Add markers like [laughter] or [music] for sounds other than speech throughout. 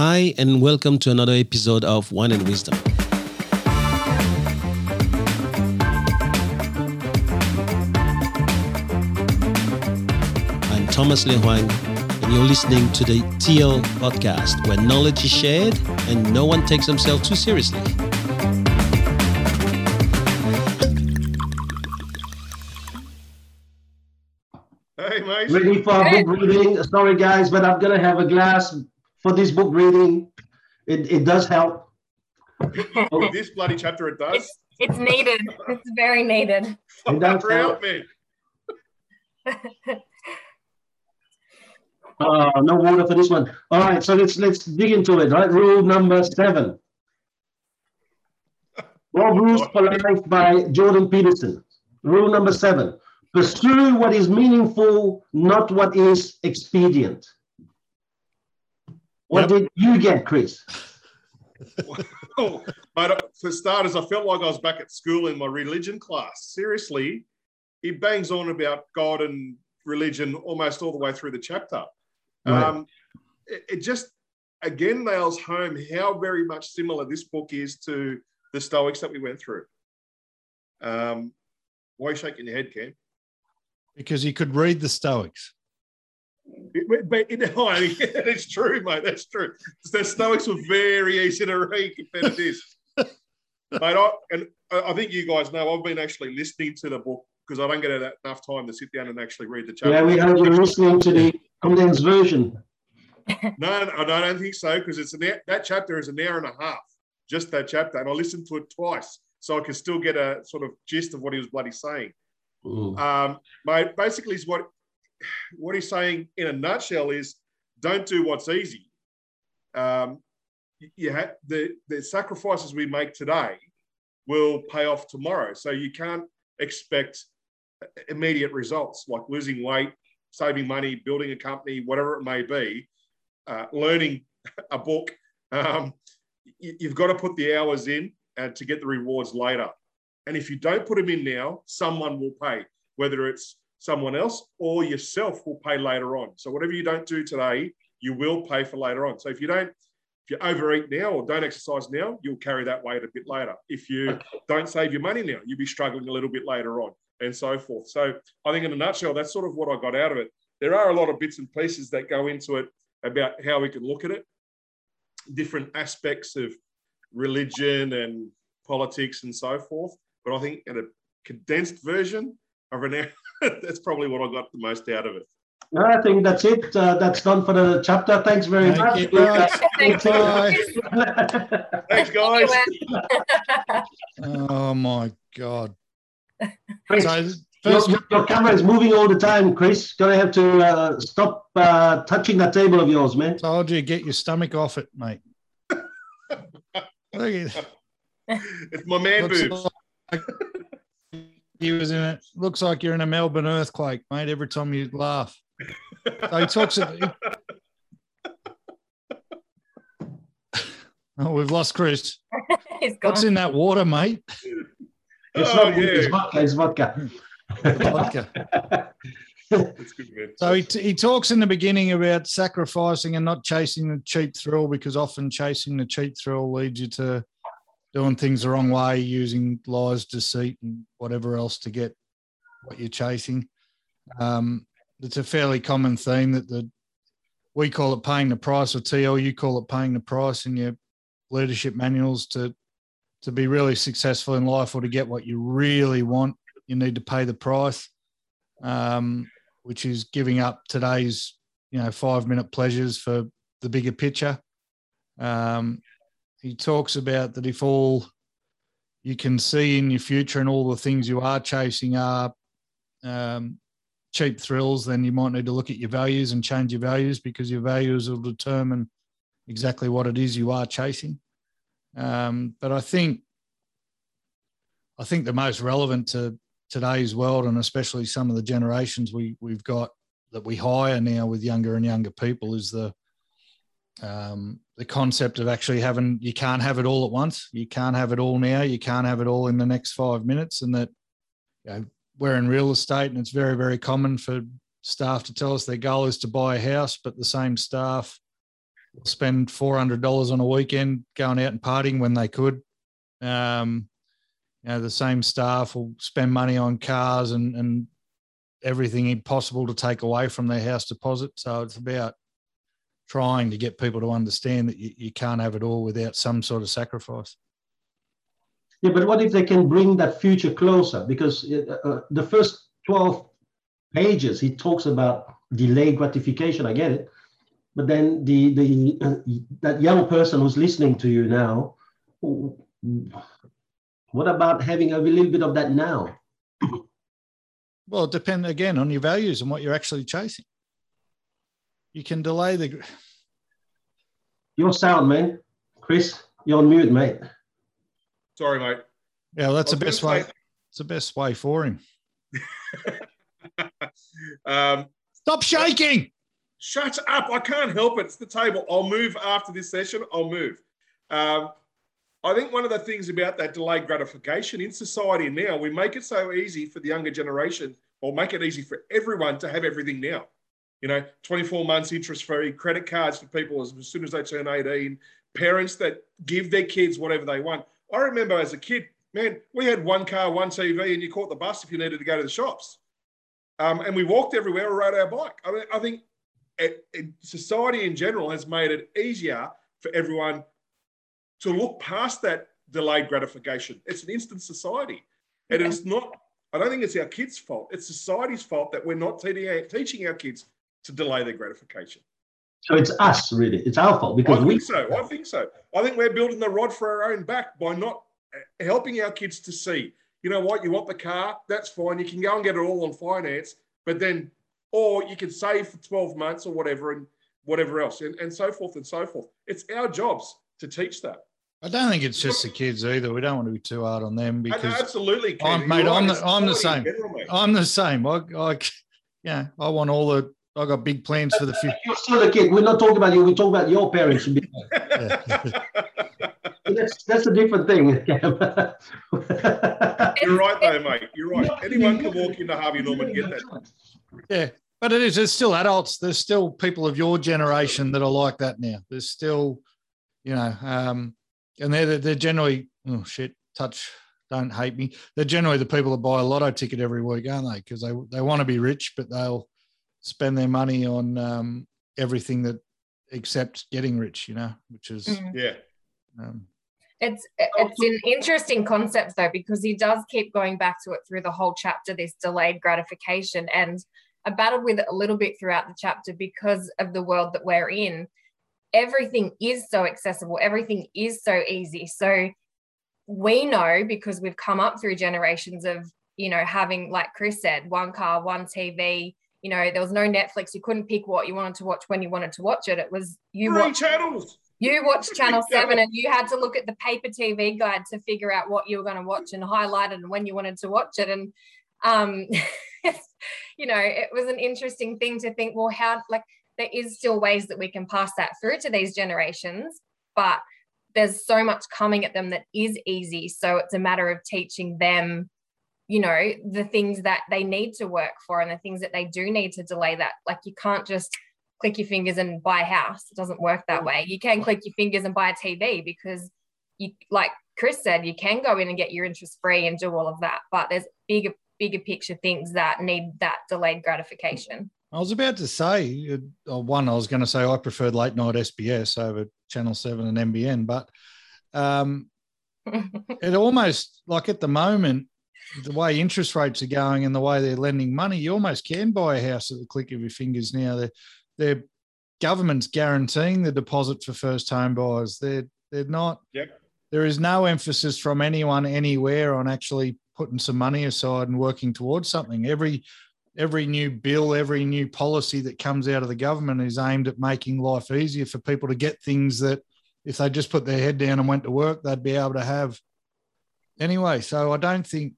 Hi, and welcome to another episode of Wine and Wisdom. I'm Thomas Le Huang, and you're listening to the TL podcast, where knowledge is shared and no one takes themselves too seriously. Hey, mate. Ready for a book reading? Sorry, guys, but I'm gonna have a glass for this book reading. It, it does help. In this bloody chapter, it does. It's needed. It's very needed. It does Far out, help. man. [laughs] Uh, no water for this one. All right, so let's let's dig into it. Right, rule number seven. Twelve rules for life by Jordan Peterson. Rule number seven: pursue what is meaningful, not what is expedient. What Yep. did you get, Chris? [laughs] Oh, but uh, for starters, I felt like I was back at school in my religion class. Seriously, he bangs on about God and religion almost all the way through the chapter. Right. Um, it, it just again nails home how very much similar this book is to the Stoics that we went through. Um, why are you shaking your head, Cam? because he could read the Stoics. But, but it, oh, [laughs] it's true, mate. That's true. The Stoics were very easy to read compared to this. [laughs] mate, I, and I think you guys know I've been actually listening to the book because I don't get enough time to sit down and actually read the chapter. Yeah, we you listening to the condensed version. [laughs] No, no, I don't think so because it's an hour, that chapter is an hour and a half, just that chapter, and I listened to it twice so I can still get a sort of gist of what he was bloody saying. Mm. Um, mate, basically, is what what he's saying in a nutshell is don't do what's easy. Um, you have the the sacrifices we make today will pay off tomorrow, so you can't expect immediate results like losing weight, saving money, building a company, whatever it may be, uh, learning [laughs] a book. Um, you, you've got to put the hours in uh, to get the rewards later. And if you don't put them in now, someone will pay, whether it's someone else or yourself will pay later on. So whatever you don't do today, you will pay for later on. So if you don't, if you overeat now or don't exercise now, you'll carry that weight a bit later. If you don't save your money now, you'll be struggling a little bit later on and so forth. So I think in a nutshell, that's sort of what I got out of it. There are a lot of bits and pieces that go into it about how we can look at it, different aspects of religion and politics and so forth. But I think in a condensed version of an [laughs] hour, [laughs] that's probably what I got the most out of it. No, I think that's it. Uh, that's done for the chapter. Thanks very Thank much. you, guys. Thank you. Thanks, guys. Oh my God. Chris, So your, first, your- your camera is moving all the time, Chris. Gonna have to uh, stop uh, touching that table of yours, man. told you get your stomach off it, mate. [laughs] Look at it. It's my man looks boobs. like he was in it. Looks like you're in a Melbourne earthquake, mate. Every time you laugh. So he talks. He, oh, we've lost Chris. [laughs] He's What's gone. in that water, mate? It's Oh, not weed, it's vodka. It's vodka. Vodka. It's good, man. So he, he talks in the beginning about sacrificing and not chasing the cheap thrill because often chasing the cheap thrill leads you to doing things the wrong way, using lies, deceit, and whatever else to get what you're chasing. Um, it's a fairly common theme that the we call it paying the price, or TL you call it paying the price in your leadership manuals to to be really successful in life or to get what you really want. You need to pay the price. Um, which is giving up today's you know five minute pleasures for the bigger picture. Um, he talks about that if all you can see in your future and all the things you are chasing are um, cheap thrills, then you might need to look at your values and change your values because your values will determine exactly what it is you are chasing. Um, but I think I think the most relevant to today's world and especially some of the generations we we've got that we hire now with younger and younger people is the um, the concept of actually having you can't have it all at once you can't have it all now you can't have it all in the next five minutes and that you know, we're in real estate and it's very very common for staff to tell us their goal is to buy a house but the same staff spend four hundred dollars on a weekend going out and partying when they could. Um, you know, the same staff will spend money on cars and and everything possible to take away from their house deposit. So it's about trying to get people to understand that you, you can't have it all without some sort of sacrifice. Yeah, but what if they can bring that future closer? Because uh, uh, the first 12 pages, he talks about delayed gratification. I get it. But then the, the uh, that young person who's listening to you now, what about having a little bit of that now? Well, it depends again on your values and what you're actually chasing. You can delay the. Your sound, man. Chris, you're on mute, mate. Sorry, mate. Yeah, well, that's the best way. Say... It's the best way for him. [laughs] um, Stop shaking. Shut up. I can't help it. It's the table. I'll move after this session. I'll move. Um, I think one of the things about that delayed gratification in society now, we make it so easy for the younger generation or make it easy for everyone to have everything now. You know, 24 months interest free, credit cards for people as, as soon as they turn 18, parents that give their kids whatever they want. I remember as a kid, man, we had one car, one TV, and you caught the bus if you needed to go to the shops. Um, and we walked everywhere or rode our bike. I mean, I think it, it, society in general has made it easier for everyone to look past that delayed gratification. It's an instant society. And it's not, I don't think it's our kids' fault. It's society's fault that we're not teaching our kids to delay their gratification. So it's us, really. It's our fault because I we. think so. I think so. I think we're building the rod for our own back by not uh, helping our kids to see. You know what? You want the car? That's fine. You can go and get it all on finance, but then, or you can save for twelve months or whatever, and whatever else, and, and so forth and so forth. It's our jobs to teach that. I don't think it's just the kids either. We don't want to be too hard on them because absolutely, I'm, mate. I'm the, I'm the same. I'm the same. I, I, yeah, I want all the I got big plans for the future. You're still a kid. We're not talking about you. We're talking about your parents. [laughs] that's that's a different thing. [laughs] You're right, though, mate. You're right. Anyone can walk into Harvey Norman and get that. Yeah, but it is. There's still adults. There's still people of your generation that are like that now. There's still, you know, um, and they're they're generally oh shit. Touch. Don't hate me. They're generally the people that buy a lotto ticket every week, aren't they? Because they they want to be rich, but they'll spend their money on um, everything that except getting rich, you know, which is mm. yeah. Um, it's it's an interesting concept though because he does keep going back to it through the whole chapter. This delayed gratification, and I battled with it a little bit throughout the chapter because of the world that we're in. Everything is so accessible. Everything is so easy. So we know because we've come up through generations of you know having like Chris said, one car, one TV, you know, there was no Netflix. You couldn't pick what you wanted to watch when you wanted to watch it. It was you watch channels. You watched [laughs] Channel Seven, and you had to look at the paper TV guide to figure out what you were going to watch and highlight it and when you wanted to watch it. And um, [laughs] you know, it was an interesting thing to think. Well, how like there is still ways that we can pass that through to these generations, but there's so much coming at them that is easy. So it's a matter of teaching them you know the things that they need to work for and the things that they do need to delay that. Like you can't just click your fingers and buy a house. It doesn't work that way. You can click your fingers and buy a tv because you like chris said you can go in and get your interest free and do all of that but there's bigger bigger picture things that need that delayed gratification. I was about to say, uh, one, I was going to say I preferred late night SBS over Channel 7 and NBN, but um, [laughs] it almost like at the moment, the way interest rates are going and the way they're lending money, you almost can buy a house at the click of your fingers now. They're, they're government's guaranteeing the deposit for first home buyers. They're they're not. Yep. There is no emphasis from anyone anywhere on actually putting some money aside and working towards something. Every every new bill, every new policy that comes out of the government is aimed at making life easier for people to get things that if they just put their head down and went to work, they'd be able to have anyway. So I don't think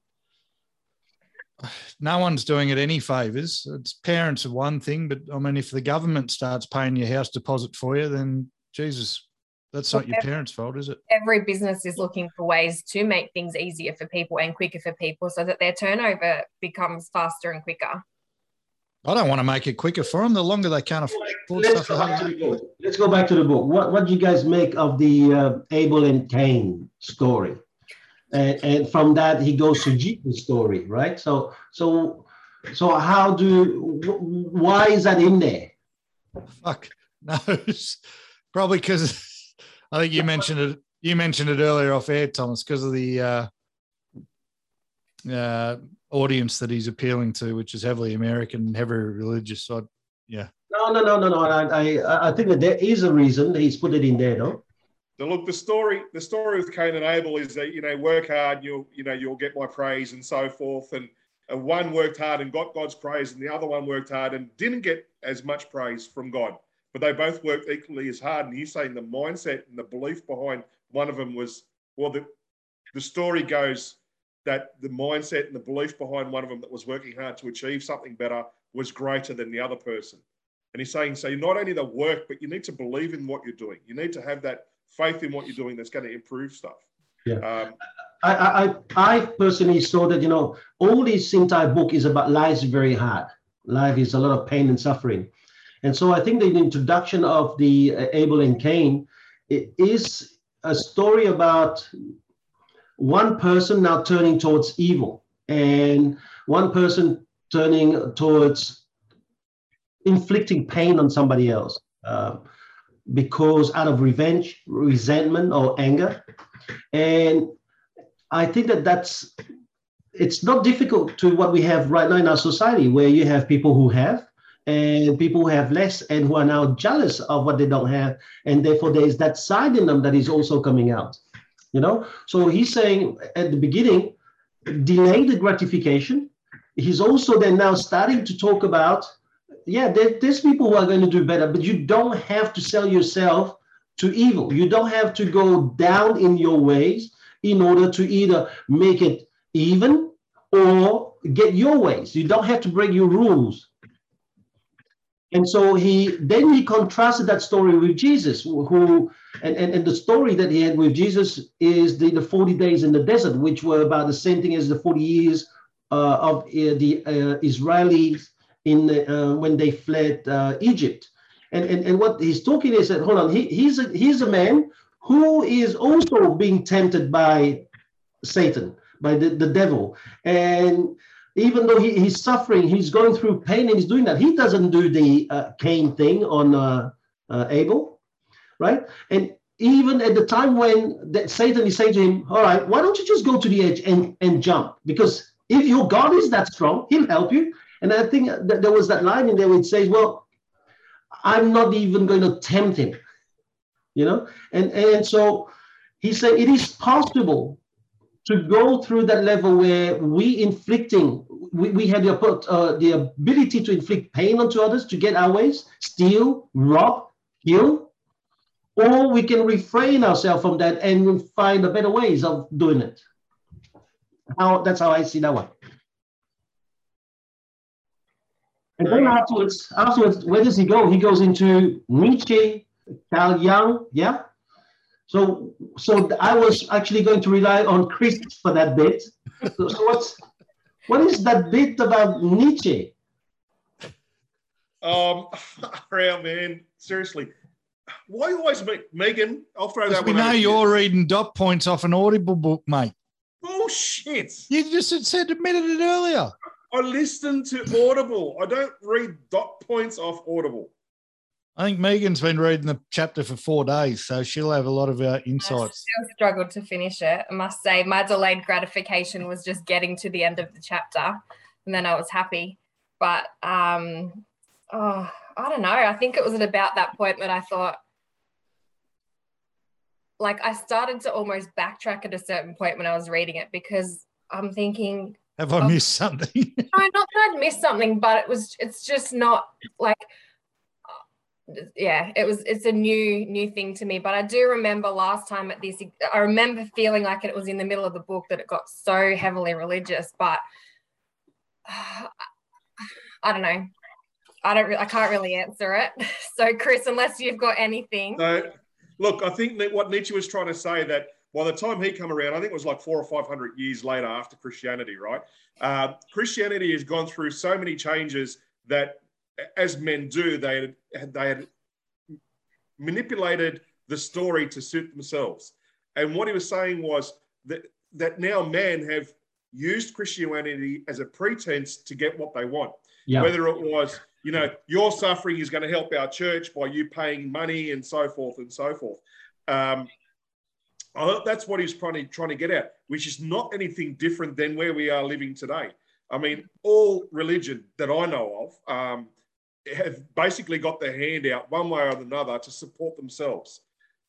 no one's doing it any favors. It's parents are one thing, but I mean, if the government starts paying your house deposit for you, then Jesus, that's not your parents' fault, is it? Every business is looking for ways to make things easier for people and quicker for people so that their turnover becomes faster and quicker. I don't want to make it quicker for them. The longer they can't afford Let's stuff. go, back to the book. Let's go back to the book. What what do you guys make of the uh, Abel and Cain story? And, and from that he goes to Jesus' story, right? So so so how do wh- why is that in there? Fuck knows. [laughs] Probably because [laughs] I think you mentioned it. You mentioned it earlier off air, Thomas, because of the uh, uh, audience that he's appealing to, which is heavily American heavily religious. So, yeah. No, no, no, no, no. I, I, I think that there is a reason that he's put it in there, no? Look, the story, the story with Cain and Abel is that you know work hard, you'll you know you'll get my praise and so forth. And, and one worked hard and got God's praise, and the other one worked hard and didn't get as much praise from God. But they both worked equally as hard. And he's saying the mindset and the belief behind one of them was well, the the story goes that the mindset and the belief behind one of them that was working hard to achieve something better was greater than the other person. And he's saying, so You're not only the work, but you need to believe in what you're doing. You need to have that faith in what you're doing that's going to improve stuff. Yeah. Um, I, I, I I personally saw that, you know, all this entire book is about life is very hard. Life is a lot of pain and suffering. And so I think the introduction of the uh, Abel and Cain it is a story about one person now turning towards evil and one person turning towards inflicting pain on somebody else uh, because out of revenge, resentment, or anger. And I think that that's it's not difficult to what we have right now in our society, where you have people who have and people who have less and who are now jealous of what they don't have, and therefore there is that side in them that is also coming out. You know, so he's saying at the beginning, delay the gratification. He's also then now starting to talk about, yeah, there, there's people who are going to do better, but you don't have to sell yourself to evil. You don't have to go down in your ways in order to either make it even or get your ways. You don't have to break your rules. And so he then he contrasted that story with Jesus, who and, and, and the story that he had with Jesus is the, the 40 days in the desert, which were about the same thing as the 40 years uh, of uh, the uh, Israelis in uh, when they fled uh, Egypt. And, and, and what he's talking is that hold on, he, he's a he's a man who is also being tempted by Satan, by the, the devil. And even though he, he's suffering, he's going through pain and he's doing that. He doesn't do the uh, Cain thing on uh, uh, Abel, right? And even at the time when that Satan is saying to him, All right, why don't you just go to the edge and, and jump? Because if your God is that strong, he'll help you. And I think that there was that line in there which says, Well, I'm not even going to tempt him, you know? And, and so he said, It is possible to go through that level where we inflicting we, we have the, uh, the ability to inflict pain onto others to get our ways steal rob kill or we can refrain ourselves from that and find a better ways of doing it how that's how i see that one and then afterwards afterwards where does he go he goes into nietzsche carl jung yeah so, so I was actually going to rely on Chris for that bit. So, so what's what is that bit about Nietzsche? um, [laughs] around man, seriously, why always me, Megan? I'll throw that We one. know over to you. you're reading dot points off an Audible book, mate. bullshit. You just had said admitted it earlier. I listen to Audible. I don't read dot points off Audible. I think Megan's been reading the chapter for four days, so she'll have a lot of uh, I insights. still struggled to finish it. I must say, my delayed gratification was just getting to the end of the chapter, and then I was happy. But um, oh, I don't know. I think it was at about that point that I thought, like, I started to almost backtrack at a certain point when I was reading it because I'm thinking, Have I Oh. missed something? [laughs] no, not that I'd missed something, but it was, it's just not like, yeah, it was, it's a new, new thing to me. But I do remember last time at this, I remember feeling like it was in the middle of the book that it got so heavily religious, but [sighs] I don't know. I don't, re- I can't really answer it. [laughs] So, Chris, unless you've got anything, So, look, I think that what Nietzsche was trying to say that by the time he come around, I think it was like four or five hundred years later after Christianity, right? Uh, Christianity has gone through so many changes that, as men do, they had, they had manipulated the story to suit themselves. And what he was saying was that, that now men have used Christianity as a pretense to get what they want. Yeah. Whether it was, you know, your suffering is going to help our church by you paying money and so forth and so forth. Um, I hope that's what he's trying to, trying to get at, which is not anything different than where we are living today. I mean, all religion that I know of um, have basically got their hand out one way or another to support themselves.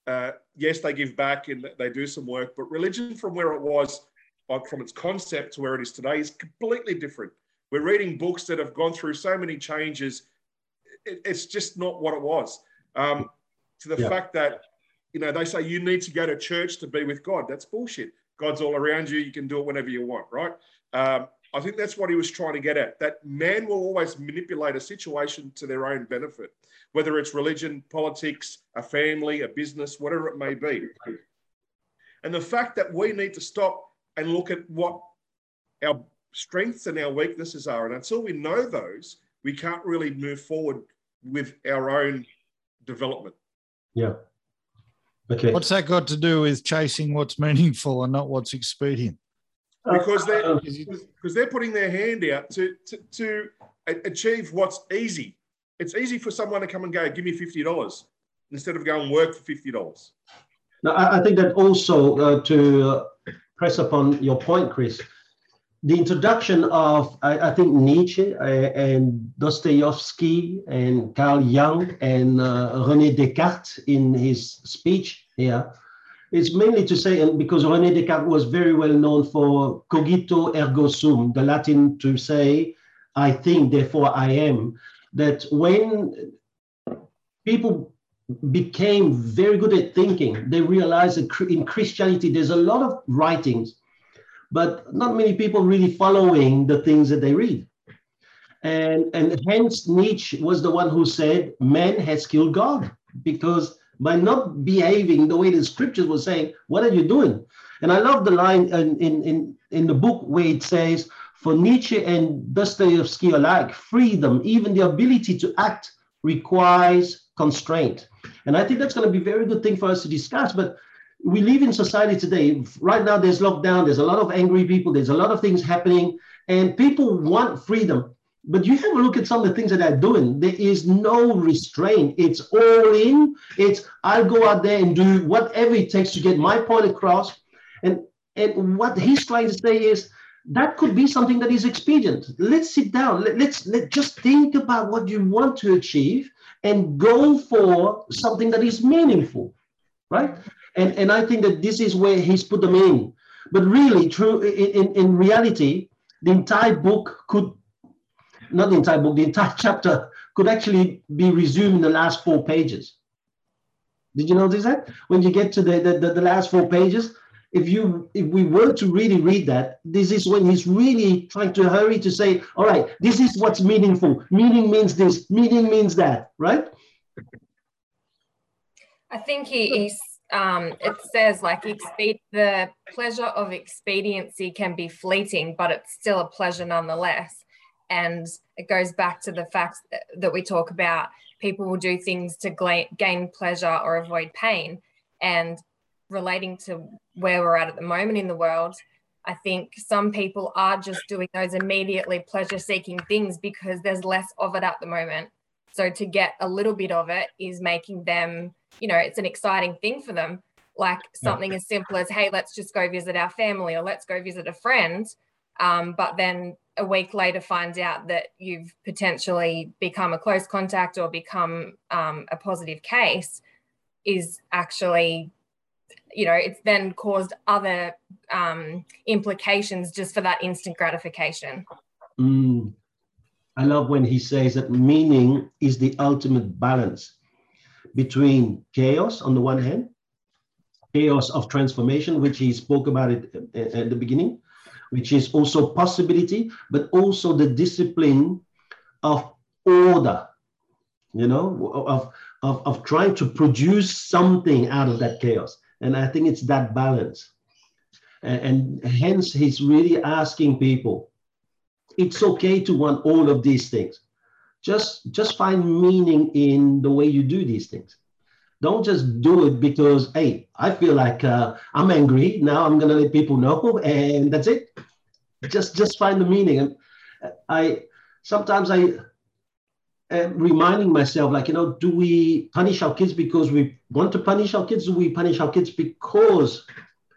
Uh, yes, they give back and they do some work, but religion from where it was, like from its concept to where it is today, is completely different. We're reading books that have gone through so many changes. It, it's just not what it was. Um, to the Yeah. fact that, you know, they say you need to go to church to be with God. That's bullshit. God's all around you. You can do it whenever you want, right? Um, I think that's what he was trying to get at. That man will always manipulate a situation to their own benefit, whether it's religion, politics, a family, a business, whatever it may be. And the fact that we need to stop and look at what our strengths and our weaknesses are. And until we know those, we can't really move forward with our own development. Yeah. Okay. What's that got to do with chasing what's meaningful and not what's expedient? Because they're, Uh, because they're putting their hand out to, to, to achieve what's easy. It's easy for someone to come and go, give me $50 instead of going work for $50. Now, I, I think that also uh, to uh, press upon your point, Chris, the introduction of, I, I think, Nietzsche uh, and Dostoevsky and Carl Jung and uh, René Descartes in his speech here is mainly to say, and because René Descartes was very well known for cogito ergo sum, the Latin to say, I think, therefore I am, that when people became very good at thinking. They realized that in Christianity, there's a lot of writings, but not many people really following the things that they read. And, and hence Nietzsche was the one who said, man has killed God because by not behaving the way the scriptures were saying, what are you doing? And I love the line in, in, in, in the book where it says, for Nietzsche and Dostoevsky alike, freedom, even the ability to act, requires constraint. And I think that's going to be a very good thing for us to discuss. But we live in society today. Right now, there's lockdown, there's a lot of angry people, there's a lot of things happening, and people want freedom. But you have a look at some of the things that they're doing. There is no restraint. It's all in. It's I'll go out there and do whatever it takes to get my point across. And and what he's trying to say is that could be something that is expedient. Let's sit down. Let, let's let just think about what you want to achieve and go for something that is meaningful, right? And and I think that this is where he's put them in. But really, true in, in, reality, the entire book could not the entire book, the entire [laughs] chapter could actually be resumed in the last four pages. Did you notice that? When you get to the, the, the, last four pages, if you if we were to really read that, this is when he's really trying to hurry to say, all right, this is what's meaningful. Meaning means this, meaning means that, right? I think he, he's um, it says like the pleasure of expediency can be fleeting, but it's still a pleasure nonetheless. And it goes back to the fact that, we talk about people will do things to gain pleasure or avoid pain. And relating to where we're at at the moment in the world, I think some people are just doing those immediately pleasure seeking things because there's less of it at the moment. So to get a little bit of it is making them, you know, it's an exciting thing for them. Like something as simple as, hey, let's just go visit our family or let's go visit a friend. Um, but then a week later finds out that you've potentially become a close contact or become um, a positive case is actually you know it's then caused other um, implications just for that instant gratification Mm. I love when he says that meaning is the ultimate balance between chaos on the one hand, chaos of transformation, which he spoke about it at, at the beginning, which is also possibility, but also the discipline of order, you know, of, of, of trying to produce something out of that chaos. And I think it's that balance. And, and hence, he's really asking people it's okay to want all of these things, just just find meaning in the way you do these things. Don't just do it because hey, I feel like uh, I'm angry now. I'm gonna let people know, [laughs] and that's it. Just just find the meaning. And I sometimes I am reminding myself, like you know, do we punish our kids because we want to punish our kids? Do we punish our kids because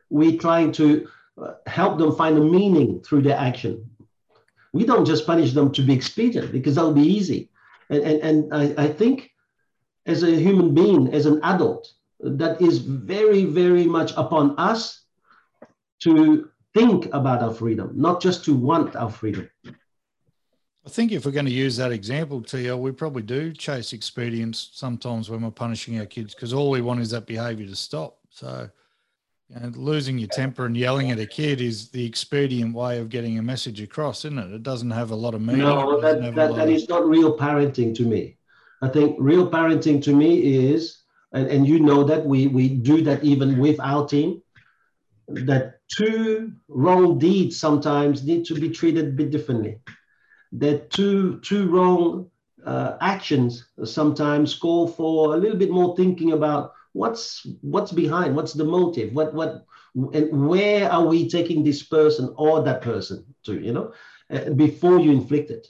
we're trying to uh, help them find a meaning through their action? We don't just punish them to be expedient because that'll be easy. And, and, and I, I think as a human being, as an adult, that is very, very much upon us to think about our freedom, not just to want our freedom. I think if we're going to use that example, TL, we probably do chase expedience sometimes when we're punishing our kids because all we want is that behavior to stop. So, know, losing your temper and yelling at a kid is the expedient way of getting a message across, isn't it? It doesn't have a lot of meaning. No, that, that, that is not real parenting to me. I think real parenting to me is, and, and you know that we, we do that even with our team, that two wrong deeds sometimes need to be treated a bit differently. That two, two wrong uh, actions sometimes call for a little bit more thinking about what's what's behind what's the motive? What what and where are we taking this person or that person to you know uh, before you inflict it?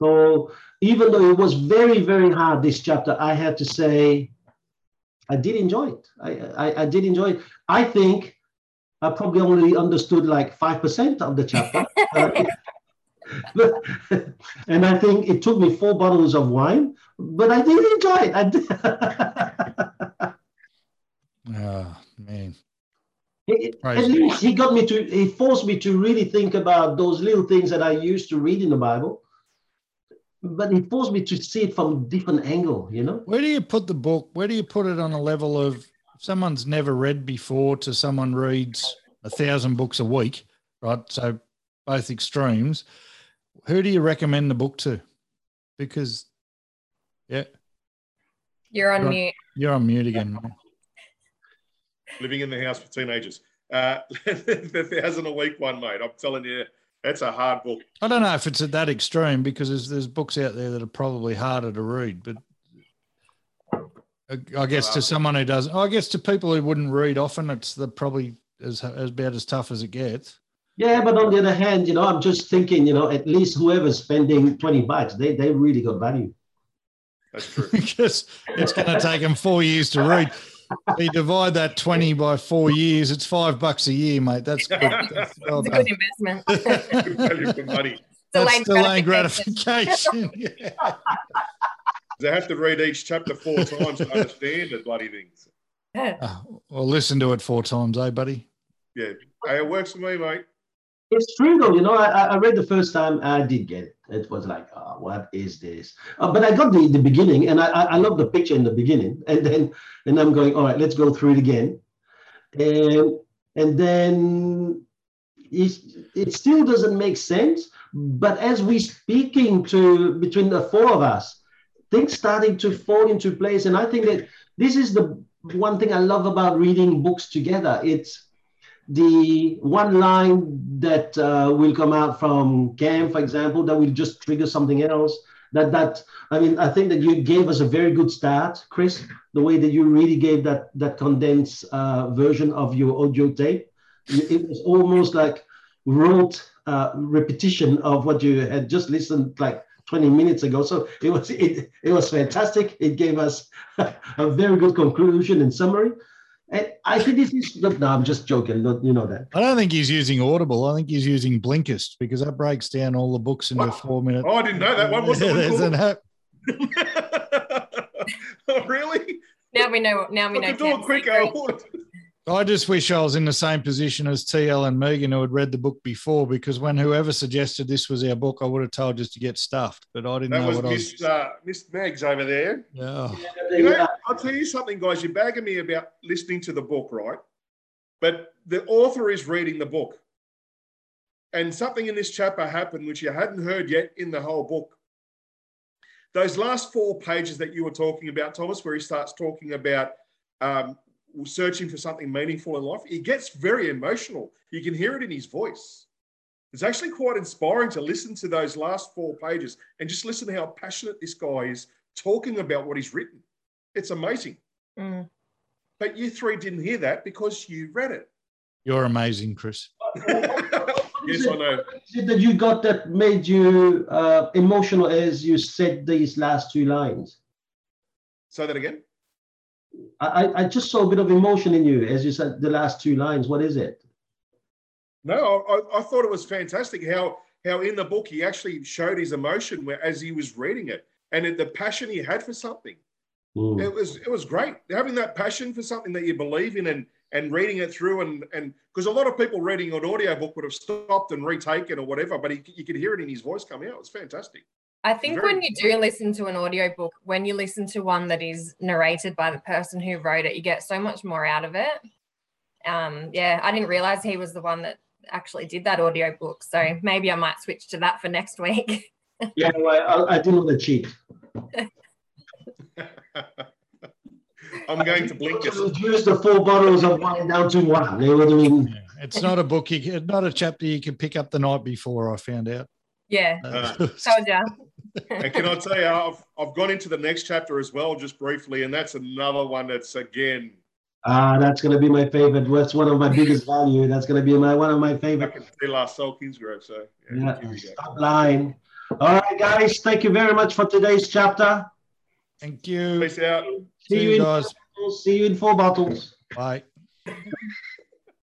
So even though it was very very hard this chapter i had to say i did enjoy it. I i, I did enjoy it. I think i probably only understood like 5% of the chapter. Uh, [laughs] [laughs] and I think it took me four bottles of wine, but I did enjoy it. I did. [laughs] Oh man. at least he got me to he forced me to really think about those little things that I used to read in the Bible. But he forced me to see it from a different angle, you know. Where do you put the book? Where do you put it on a level of someone's never read before to someone reads a thousand books a week, right? So both extremes. Who do you recommend the book to? Because yeah. You're on you're mute. you're on mute again. Man living in the house for teenagers. Uh, [laughs] the thousand a week one, mate. I'm telling you, that's a hard book. I don't know if it's at that extreme because there's, there's books out there that are probably harder to read, but I guess to someone who doesn't, I guess to people who wouldn't read often, it's the probably as, as about as tough as it gets. Yeah, but on the other hand, you know, I'm just thinking, you know, at least whoever's spending 20 bucks, they, they really got value. That's true. [laughs] because it's going to take them four years to read you divide that 20 by four years, it's five bucks a year, mate. That's good. [laughs] That's well it's a good investment. [laughs] good value for money. That's delayed gratification. gratification. [laughs] yeah. They have to read each chapter four times to understand the bloody things. Uh, well, listen to it four times, eh, buddy? Yeah. Hey, it works for me, mate. It's true though, you know. I, I read the first time, I did get it. It was like, oh, what is this? Uh, but I got the, the beginning, and I, I love the picture in the beginning, [laughs] and then and I'm going, all right, let's go through it again, and and then it, it still doesn't make sense. But as we speaking to between the four of us, things starting to fall into place, and I think that this is the one thing I love about reading books together. It's the one line that uh, will come out from Cam, for example, that will just trigger something else. That that I mean, I think that you gave us a very good start, Chris. The way that you really gave that that condensed uh, version of your audio tape, it was almost like rote uh, repetition of what you had just listened like 20 minutes ago. So it was it, it was fantastic. It gave us [laughs] a very good conclusion and summary. And I think this is no, I'm just joking. You know that. I don't think he's using Audible. I think he's using Blinkist because that breaks down all the books into what? four minutes. Oh, I didn't know that one. What's yeah, [laughs] there's an app. [laughs] oh, really? Now we know. Now we know. Do it quicker. I just wish I was in the same position as TL and Megan, who had read the book before, because when whoever suggested this was our book, I would have told us to get stuffed, but I didn't that know was what Miss, I was. Uh, Miss Mags over there. Yeah. You know, I'll tell you something, guys. You're bagging me about listening to the book, right? But the author is reading the book. And something in this chapter happened which you hadn't heard yet in the whole book. Those last four pages that you were talking about, Thomas, where he starts talking about um, searching for something meaningful in life, he gets very emotional. You can hear it in his voice. It's actually quite inspiring to listen to those last four pages and just listen to how passionate this guy is talking about what he's written. It's amazing. Mm. But you three didn't hear that because you read it. You're amazing, Chris. [laughs] yes, I know. What is it that you got that made you uh, emotional as you said these last two lines? Say that again. I, I- just saw a bit of emotion in you as you said the last two lines. What is it? No, I, I thought it was fantastic how how in the book he actually showed his emotion where, as he was reading it and it, the passion he had for something. Mm. It was it was great having that passion for something that you believe in and and reading it through and and because a lot of people reading an audiobook would have stopped and retaken or whatever, but he, you could hear it in his voice coming out. It was fantastic. I think Very- when you do listen to an audiobook, when you listen to one that is narrated by the person who wrote it, you get so much more out of it. Um, yeah, I didn't realize he was the one that actually did that audiobook. So maybe I might switch to that for next week. [laughs] Yeah, well, I, I didn't want to cheat. [laughs] I'm going to blink To it. reduce the four bottles of wine down to one. They were doing. Yeah. It's not a book. You can, not a chapter you can pick up the night before. I found out. yeah, Uh, [laughs] told ya. And can I tell you, I've, I've gone into the next chapter as well, just briefly, and that's another one that's again. Ah, that's gonna be my favorite. That's one of my biggest value. That's gonna be my one of my favorite. I favorite. can see last Soul Kingsgrove. So yeah, Yeah, here we go. stop line. All right, guys. Thank you very much for today's chapter. Thank you. Peace out. See, See you you in guys. see you in four bottles. Bye. [laughs]